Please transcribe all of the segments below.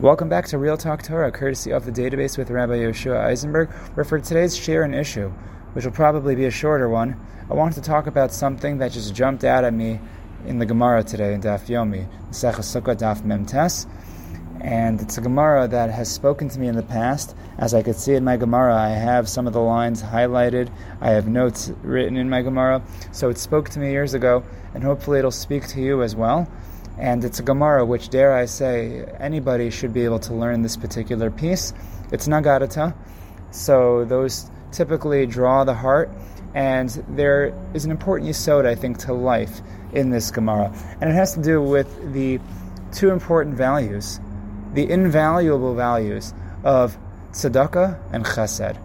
Welcome back to Real Talk Torah, courtesy of the database with Rabbi Yoshua Eisenberg, where for today's share and issue, which will probably be a shorter one, I wanted to talk about something that just jumped out at me in the Gemara today in Daf Yomi, Secha Sukkah Daf Memtes, and it's a Gemara that has spoken to me in the past. As I could see in my Gemara, I have some of the lines highlighted. I have notes written in my Gemara, so it spoke to me years ago, and hopefully it'll speak to you as well. And it's a Gemara which, dare I say, anybody should be able to learn this particular piece. It's Nagarata, so those typically draw the heart, and there is an important yisod, I think, to life in this Gemara. And it has to do with the two important values, the invaluable values of tzedakah and chesed.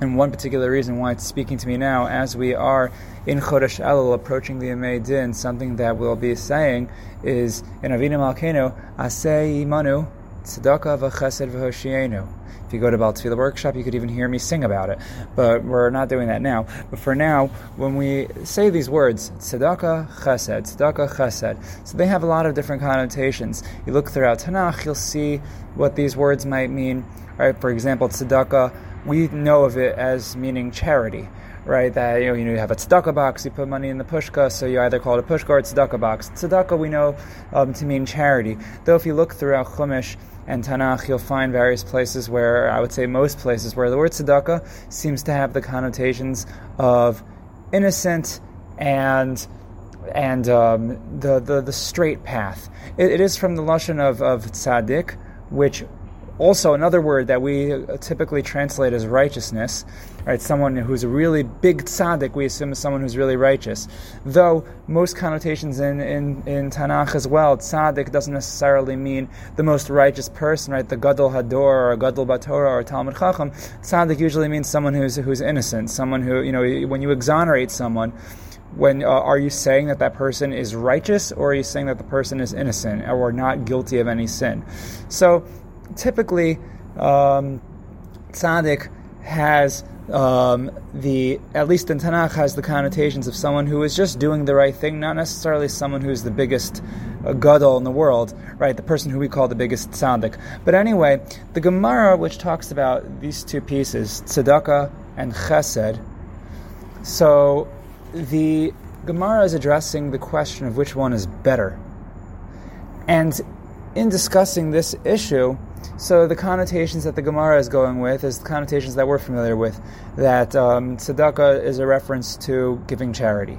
And one particular reason why it's speaking to me now, as we are in Chodesh Elul approaching the Yemei Din, something that we'll be saying is in Avinu Malkeinu, Aseh Imanu, Tzedakah v'chesed v'hoshienu. If you go to Baal workshop, you could even hear me sing about it. But we're not doing that now. But for now, when we say these words, tzedakah, chesed, tzedakah, chesed, so they have a lot of different connotations. You look throughout Tanakh, you'll see what these words might mean. Right? For example, tzedakah, we know of it as meaning charity right? That you know, you know, you have a tzedakah box, you put money in the pushka, so you either call it a pushka or a tzedakah box. Tzedakah we know um, to mean charity. Though if you look throughout Chumash and Tanakh, you'll find various places where I would say most places where the word tzedakah seems to have the connotations of innocent and and um, the, the the straight path. it, it is from the lashon of of tzaddik, which also another word that we typically translate as righteousness, right? Someone who's a really big tzaddik, we assume is someone who's really righteous. Though most connotations in, in, in Tanakh as well, tzaddik doesn't necessarily mean the most righteous person, right? The gadol hador or gadol batorah or talmud chacham. Tzaddik usually means someone who's who's innocent, someone who you know when you exonerate someone when uh, are you saying that that person is righteous or are you saying that the person is innocent or not guilty of any sin so typically um, tzaddik has um, the at least in Tanakh has the connotations of someone who is just doing the right thing, not necessarily someone who's the biggest uh, gadol in the world, right? The person who we call the biggest tzaddik. But anyway, the Gemara, which talks about these two pieces, tzedakah and chesed, so the Gemara is addressing the question of which one is better, and in discussing this issue so the connotations that the Gemara is going with is the connotations that we're familiar with, that um, tzedakah is a reference to giving charity.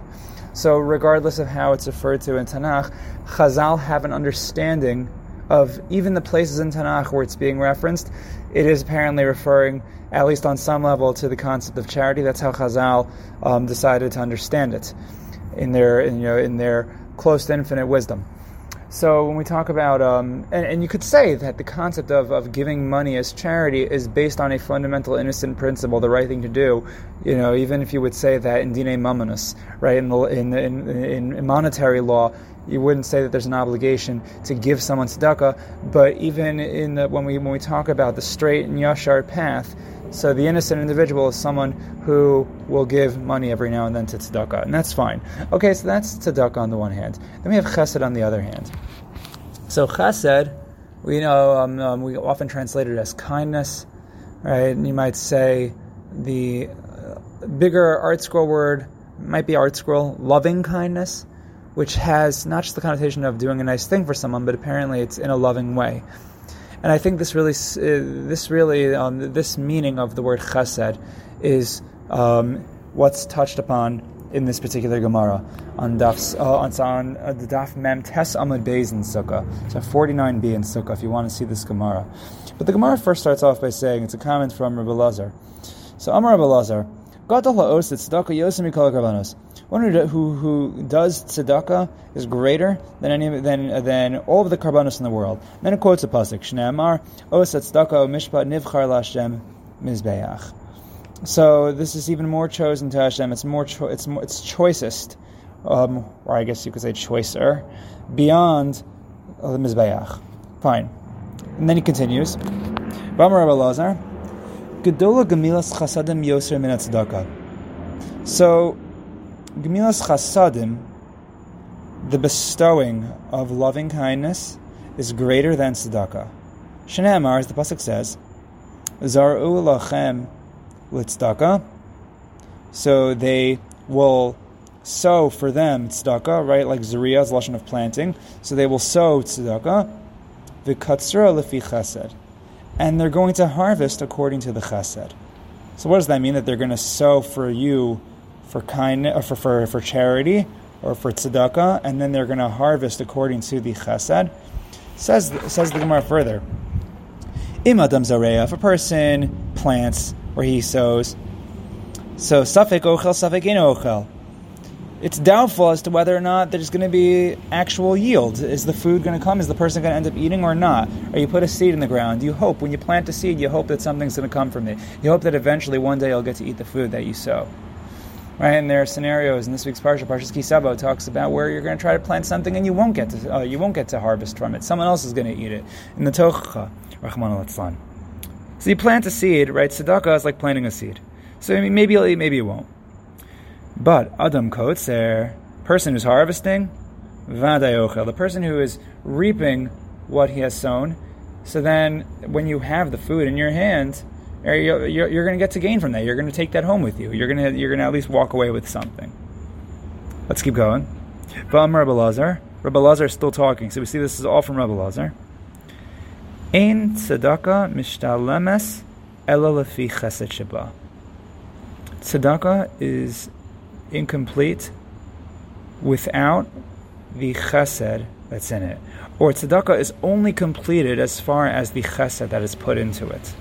So regardless of how it's referred to in Tanakh, Chazal have an understanding of even the places in Tanakh where it's being referenced, it is apparently referring, at least on some level, to the concept of charity. That's how Chazal um, decided to understand it in their, in, you know, in their close to infinite wisdom. So when we talk about, um, and, and, you could say that the concept of, of giving money as charity is based on a fundamental innocent principle, the right thing to do. You know, even if you would say that in dine mamonis, right, in, the, in, in, in monetary law, you wouldn't say that there's an obligation to give someone tzedakah. But even in the, when we when we talk about the straight and yashar path, so the innocent individual is someone who will give money every now and then to tzedakah, and that's fine. Okay, so that's tzedakah on the one hand. Then we have chesed on the other hand. So chesed, we know um, um, we often translate it as kindness, right? And you might say the bigger art ArtScroll word might be ArtScroll, loving kindness, which has not just the connotation of doing a nice thing for someone, but apparently it's in a loving way. And I think this really, uh, this really, um, this meaning of the word chesed is um, what's touched upon in this particular Gemara on daf uh, on, uh, the daf mem tes amud beis in Sukkah. So 49b in Sukkah. If you want to see this Gemara, but the Gemara first starts off by saying it's a comment from Rabbi Lazar. So Amar Rabbi Lazar, Gadol ha'os tzedakah yosem mikol karbanos. One who, who, who does tzedakah is greater than any than than all of the karbanos in the world. then it quotes a pasuk: Shneamar os tzedakah mishpat nivchar lashem mizbeach. So this is even more chosen to Hashem. It's more cho- it's more, it's choicest, um, or I guess you could say choicer, beyond the mizbeach. Fine. And then he continues. Bamar Lazar, Gedola gemilas chasadim yoser min So Gemilas Chasadim, the bestowing of loving kindness, is greater than tzedakah. Shanamar, as the pasuk says, Zaru lachem litzdaka. So they will sow for them tzedakah, right? Like zuriya is lashon of planting. So they will sow tzedakah, v'katzra lefi chesed, and they're going to harvest according to the chesed. So what does that mean? That they're going to sow for you for kindness, or for, for, for charity, or for tzedakah, and then they're going to harvest according to the chesed. Says says the Gemara further. Im adam zareya, if a person plants where he sows, so safek ochel, safek in ochel. It's doubtful as to whether or not there's going to be actual yield. Is the food going to come? Is the person going to end up eating or not? Or you put a seed in the ground. You hope when you plant a seed, you hope that something's going to come from it. You hope that eventually one day you'll get to eat the food that you sow. Right, and there are scenarios in this week's parsha. Parshas Ki Savo talks about where you're going to try to plant something and you won't get to uh, you won't get to harvest from it. Someone else is going to eat it. In the Tochacha, Rahman al So you plant a seed, right? Tzedakah is like planting a seed. So maybe you'll eat, maybe you won't. But Adam Kotzer, person who's harvesting, Vadayochel, the person who is reaping what he has sown. So then, when you have the food in your hand, you're, you're, going to get to gain from that. You're going to take that home with you. You're going to you're going to at least walk away with something. Let's keep going. Vam Rabbi Lazar. Rabbi Lazar is still talking. So we see this is all from Rabbi Lazar. Ein tzedakah mishtalemes ela lefi chesed sheba. Tzedakah is incomplete without the chesed that's in it. Or tzedakah is only completed as far as the chesed that is put into it.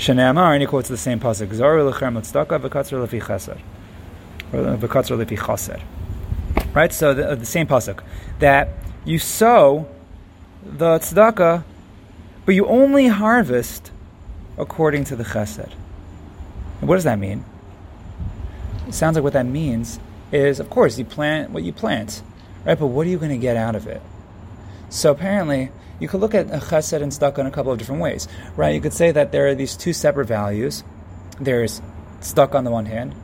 Shanamar, and he quotes the same pasuk: "Zaru lechem tzedakah v'katzar lefi chesed, or uh, v'katzar lefi chesed." Right. So the, uh, the same pasuk that you sow the tzedakah, but you only harvest according to the chesed. What does that mean? It sounds like what that means is, of course, you plant what you plant, right? But what are you going to get out of it? So apparently, you could look at chesed and tzedakah in a couple of different ways, right? You could say that there are these two separate values. There's tzedakah on the one hand,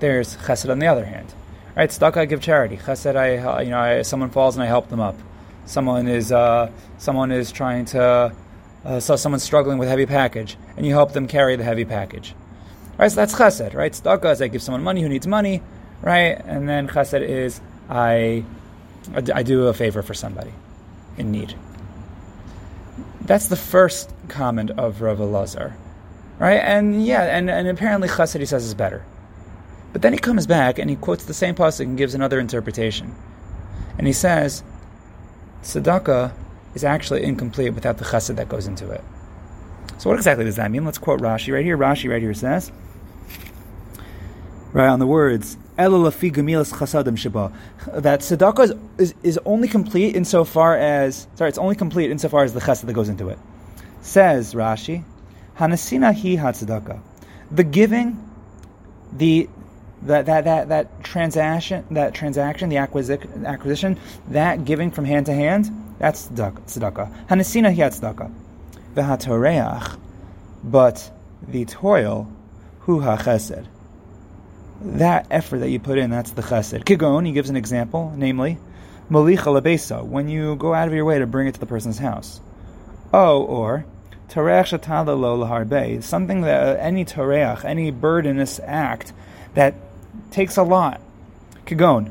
there's chesed on the other hand. Right? Tzedakah, I give charity. Chesed, I you know, I, someone falls and I help them up. Someone is uh, someone is trying to uh, so someone's struggling with a heavy package, and you help them carry the heavy package. Right? So that's chesed, right? Tzedakah is I give someone money who needs money, right? And then chesed is I I do a favor for somebody in need. That's the first comment of Rav Elazar. Right? And yeah, and, and apparently Chassid he says is better. But then he comes back and he quotes the same pasuk and gives another interpretation. And he says, Tzedakah is actually incomplete without the chesed that goes into it. So what exactly does that mean? Let's quote Rashi right here. Rashi right here says, right on the words, that tzedakah is, is, is, only complete insofar as sorry, it's only complete insofar as the chesed that goes into it. Says Rashi, Hanasina hi hatzedakah. The giving, the that, that, that, that transaction, that transaction, the acquisition, acquisition, that giving from hand to hand, that's tzedakah. Hanasina hi tzedakah. V'hatoreach, but the toil, hu ha chesed that effort that you put in, that's the chesed. Kigon, he gives an example, namely, malicha labesa, when you go out of your way to bring it to the person's house. Oh, or tareach shatala lo something that any tareach, any burdenous act that takes a lot. Kigon,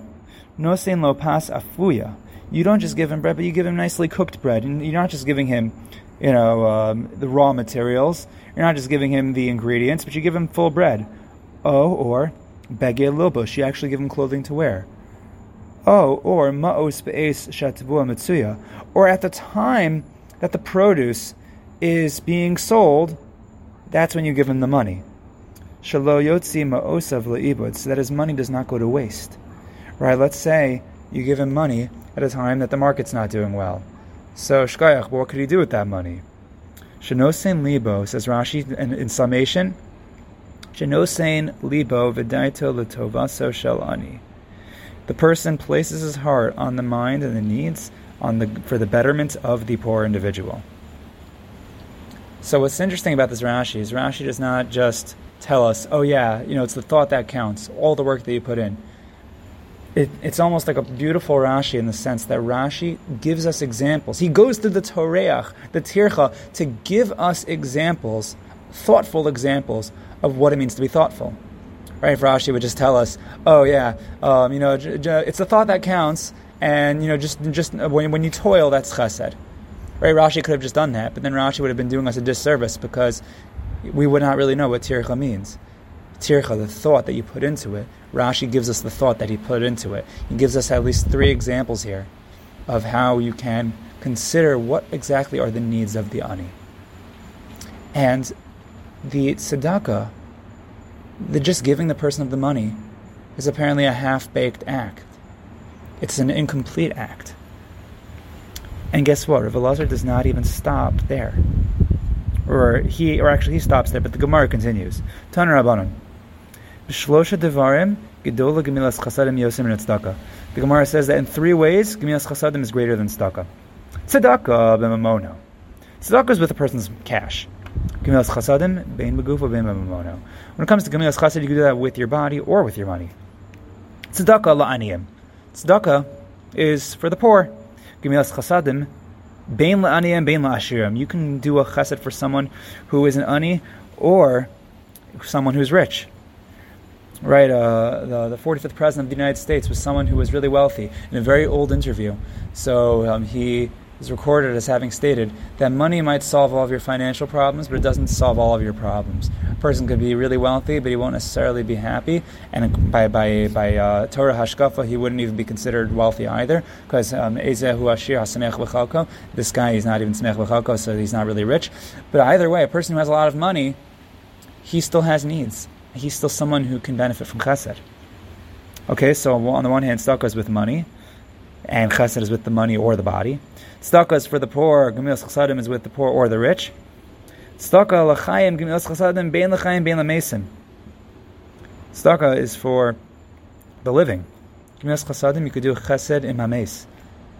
No nosein lo pas afuya. You don't just give him bread, but you give him nicely cooked bread. And you're not just giving him, you know, um, the raw materials. You're not just giving him the ingredients, but you give him full bread. Oh, or Begei lobo, she actually gave him clothing to wear. Oh, or ma'os be'es shatvua mitsuya, or at the time that the produce is being sold, that's when you give him the money. Shalo yotzi ma'osav le'ibud, so that his money does not go to waste. Right, let's say you give him money at a time that the market's not doing well. So, shkayach, what could he do with that money? Shanosen libo, says Rashi in, in summation, Genosein libo v'daito letovaso shel ani. The person places his heart on the mind and the needs on the, for the betterment of the poor individual. So what's interesting about this Rashi is Rashi does not just tell us, oh yeah, you know, it's the thought that counts, all the work that you put in. it, it's almost like a beautiful Rashi in the sense that Rashi gives us examples. He goes through the Toreach, the Tircha, to give us examples, thoughtful examples of what it means to be thoughtful. Right? If Rashi would just tell us, "Oh yeah, um, you know, j- j- it's the thought that counts," and you know, just just when, when you toil, that's chesed. Right? Rashi could have just done that, but then Rashi would have been doing us a disservice because we would not really know what tircha means. Tircha, the thought that you put into it. Rashi gives us the thought that he put into it. He gives us at least three examples here of how you can consider what exactly are the needs of the ani. And the tzedakah, the just giving the person of the money, is apparently a half-baked act. It's an incomplete act. And guess what? Rav Elazar does not even stop there. Or he, or actually he stops there, but the Gemara continues. Taner Rabbanon. B'shlosha devarim gedola gemilas chasadim yosim tzedakah. The Gemara says that in three ways, gemilas chasadim is greater than tzedakah. Tzedakah b'mamono. Tzedakah is with a person's cash. Gemilas chasadim bein begufa bein b'mamono. When it comes to gemilas chasad, you can do that with your body or with your money. Tzedakah la'aniyim. Tzedakah is for the poor. Gemilas chasadim bein la'aniyim bein la'ashirim. You can do a chesed for someone who is an ani or someone who's rich right, uh, the, the 45th president of the United States was someone who was really wealthy in a very old interview. So um, he is recorded as having stated that money might solve all of your financial problems, but it doesn't solve all of your problems. A person could be really wealthy, but he won't necessarily be happy. And by by by uh, Torah hashkafa, he wouldn't even be considered wealthy either, because um, this guy is not even smech v'chalko, so he's not really rich. But either way, a person who has a lot of money, he still has needs he's still someone who can benefit from chesed. Okay, so on the one hand, is with money, and chesed is with the money or the body. Tzedakah is for the poor, gemilas chasadim is with the poor or the rich. Tzedakah l'chayim, gemilas chasadim, bein l'chayim, bein l'mesim. Tzedakah is for the living. Gemilas chasadim, you could do chesed in mames.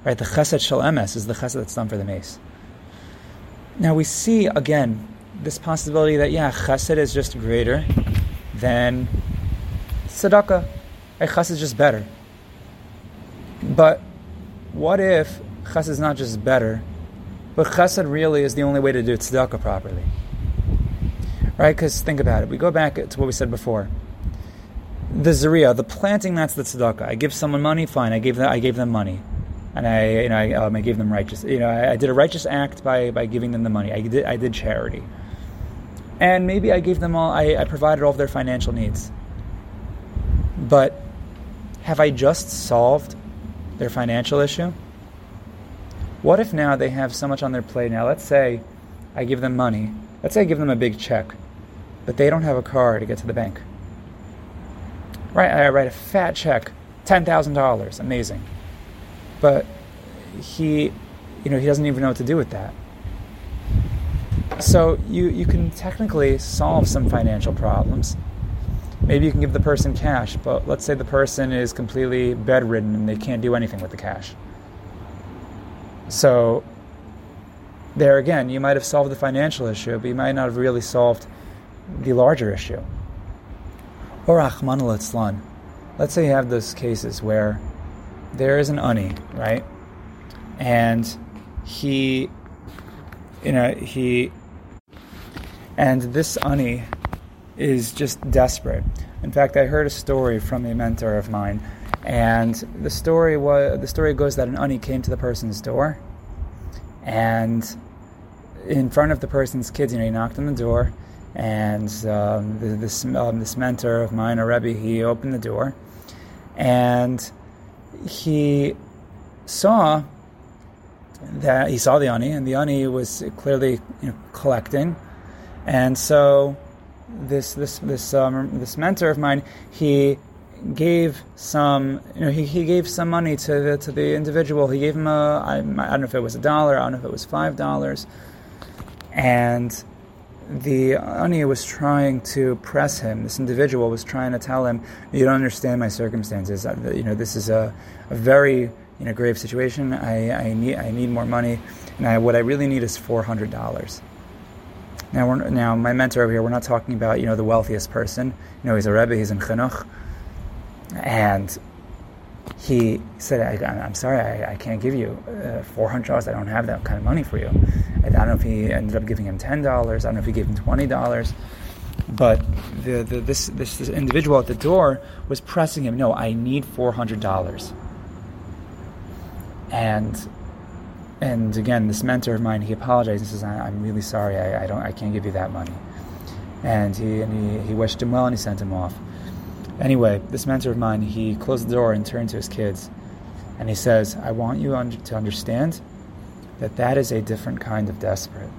Right, the chesed shel emes is the chesed that's done for the meis. Now we see again this possibility that yeah, chesed is just greater then tzedakah, chesed is just better. But what if chesed is not just better, but chesed really is the only way to do tzedakah properly? Right? Because think about it. We go back to what we said before. The zaria, the planting, that's the tzedakah. I give someone money, fine. I gave them, I gave them money, and I, you know, I, um, I gave them righteous. You know, I, I, did a righteous act by, by giving them the money. I did, I did charity and maybe I gave them all, I, I provided all of their financial needs. But have I just solved their financial issue? What if now they have so much on their plate? Now, let's say I give them money. Let's say I give them a big check, but they don't have a car to get to the bank. Right? I write a fat check, $10,000. Amazing. But he, you know, he doesn't even know what to do with that. So you, you can technically solve some financial problems. Maybe you can give the person cash, but let's say the person is completely bedridden and they can't do anything with the cash. So there again, you might have solved the financial issue, but you might not have really solved the larger issue. Or Rahman al Let's say you have those cases where there is an ani, right? And he, you know, he and this ani is just desperate. In fact, I heard a story from a mentor of mine, and the story was the story goes that an ani came to the person's door, and in front of the person's kids, you know, he knocked on the door, and um, this um, this mentor of mine, a rebbe, he opened the door, and he saw that he saw the ani, and the ani was clearly you know, collecting and so this this this um, this mentor of mine, he gave some you know he, he gave some money to the to the individual. He gave him a I, I don't know if it was a dollar, I don't know if it was five dollars, and the Ani was trying to press him. This individual was trying to tell him, "You don't understand my circumstances. You know, this is a, a very you know grave situation. I, I need I need more money, and I, what I really need is four hundred dollars." Now, we're, now my mentor over here, we're not talking about you know the wealthiest person. You know, he's a rebbe, he's in chinuch, and he said, I, am sorry, I, I, can't give you uh, $400. I don't have that kind of money for you. I don't know if he ended up giving him $10. I don't know if he gave him $20. But the, the, this, this, this individual at the door was pressing him, no, I need $400. And and again, this mentor of mine, he apologized and says, "I'm really sorry. I, I, don't. I can't give you that money." And he and he, he wished him well and he sent him off. Anyway, this mentor of mine, he closed the door and turned to his kids, and he says, "I want you to understand that that is a different kind of desperate.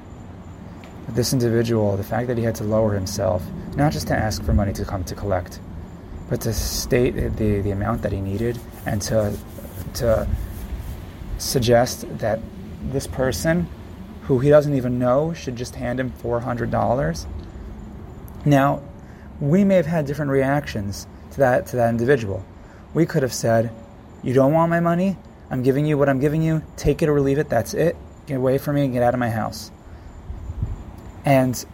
That this individual, the fact that he had to lower himself, not just to ask for money to come to collect, but to state the, the amount that he needed and to to suggest that this person who he doesn't even know should just hand him $400 now we may have had different reactions to that to that individual. We could have said, "You don't want my money? I'm giving you what I'm giving you. Take it or leave it. That's it. Get away from me and get out of my house." And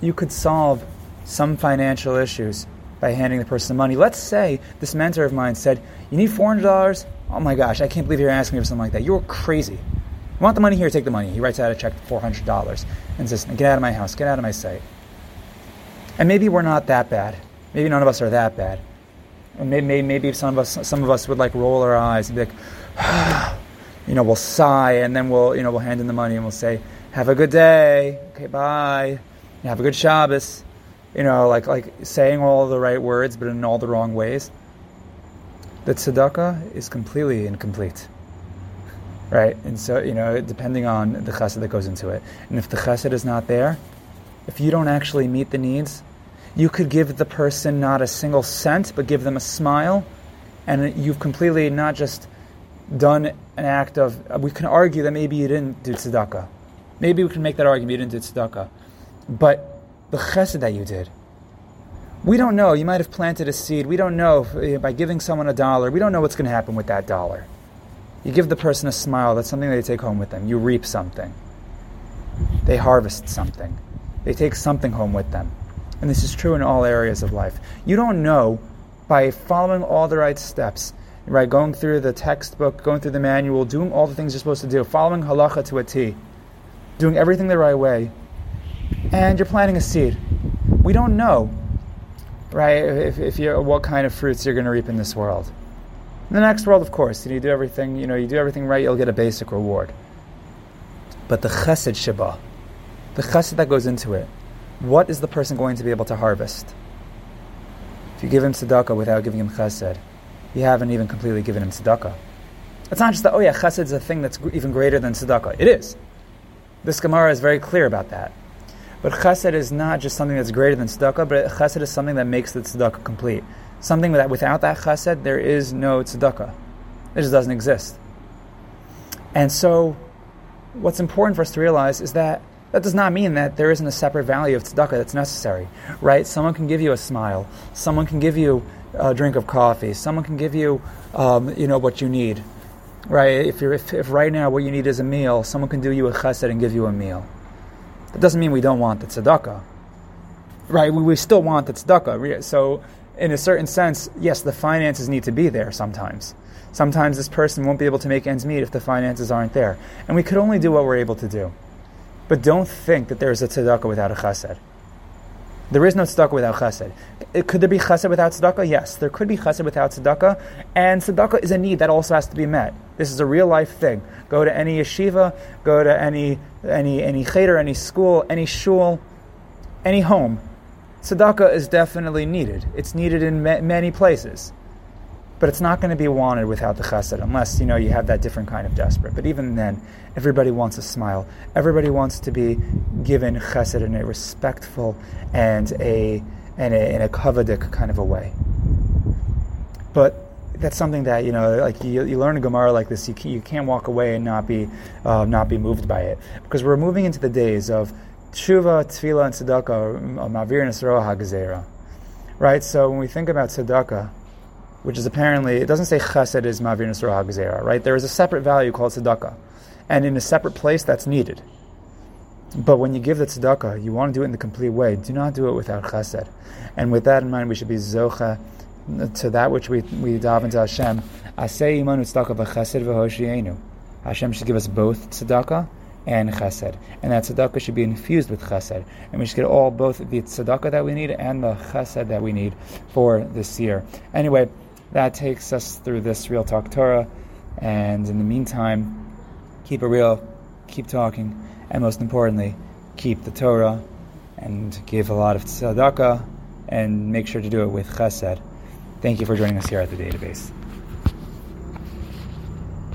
you could solve some financial issues by handing the person the money. Let's say this mentor of mine said, "You need four hundred dollars. Oh my gosh, I can't believe you're asking me for something like that. You're crazy. You want the money here? Take the money." He writes out a check for four hundred dollars and says, "Get out of my house. Get out of my sight." And maybe we're not that bad. Maybe none of us are that bad. And maybe, maybe some of us, some of us would like roll our eyes and be like, you know, we'll sigh and then we'll, you know, we'll hand in the money and we'll say, "Have a good day. Okay, bye. Have a good Shabbos." You know, like like saying all the right words but in all the wrong ways. The tzedakah is completely incomplete, right? And so, you know, depending on the chesed that goes into it, and if the chesed is not there, if you don't actually meet the needs, you could give the person not a single cent, but give them a smile, and you've completely not just done an act of. We can argue that maybe you didn't do tzedakah. Maybe we can make that argument you didn't do tzedakah, but the chesed that you did. We don't know. You might have planted a seed. We don't know if, eh, by giving someone a dollar. We don't know what's going to happen with that dollar. You give the person a smile. That's something they take home with them. You reap something. They harvest something. They take something home with them. And this is true in all areas of life. You don't know by following all the right steps, right? Going through the textbook, going through the manual, doing all the things you're supposed to do, following halacha to a T, doing everything the right way, and you're planting a seed. We don't know, right, if, if you're, what kind of fruits you're going to reap in this world. In the next world, of course, you do everything, you know, you do everything right, you'll get a basic reward. But the chesed sheba, the chesed that goes into it, what is the person going to be able to harvest? If you give him tzedakah without giving him chesed, you haven't even completely given him tzedakah. It's not just that, oh yeah, chesed is a thing that's even greater than tzedakah. It is. This Gemara is very clear about that. But chesed is not just something that's greater than tzedakah, but chesed is something that makes the tzedakah complete. Something that without that chesed, there is no tzedakah. It just doesn't exist. And so, what's important for us to realize is that that does not mean that there isn't a separate value of tzedakah that's necessary, right? Someone can give you a smile. Someone can give you a drink of coffee. Someone can give you, um, you know, what you need, right? If, you're, if, if right now what you need is a meal, someone can do you a chesed and give you a meal. That doesn't mean we don't want the tzedakah, right? We, we still want the tzedakah. So, in a certain sense, yes, the finances need to be there sometimes. Sometimes this person won't be able to make ends meet if the finances aren't there. And we could only do what we're able to do. But don't think that there is a tzedakah without a chesed. There is no tzedakah without chesed. Could there be chesed without tzedakah? Yes, there could be chesed without tzedakah, and tzedakah is a need that also has to be met. This is a real life thing. Go to any yeshiva, go to any any any cheder, any school, any shul, any home. Tzedakah is definitely needed. It's needed in ma- many places but it's not going to be wanted without the chesed unless you know you have that different kind of desperate. But even then, everybody wants a smile. Everybody wants to be given chesed in a respectful and a and a, in a kavadik kind of a way. But that's something that you know, like you, you learn a Gemara like this, you, can, you can't walk away and not be uh, not be moved by it because we're moving into the days of tshuva, tefillah, and tzedakah, mavir nesroa hagzera. Right. So when we think about tzedakah which is apparently, it doesn't say chesed is mavir nisra hagzera, right? There is a separate value called tzedakah, and in a separate place that's needed. But when you give the tzedakah, you want to do it in the complete way. Do not do it without chesed. And with that in mind, we should be zocha to that which we we dive into Hashem. Asay imanu tzedakah v'chesed v'hoshienu. Hashem should give us both tzedakah and chesed, and that tzedakah should be infused with chesed, and we should get all both the tzedakah that we need and the chesed that we need for this year. Anyway, that takes us through this real talk Torah, and in the meantime, keep it real, keep talking, and most importantly, keep the Torah and give a lot of tzedakah and make sure to do it with chesed. Thank you for joining us here at the database.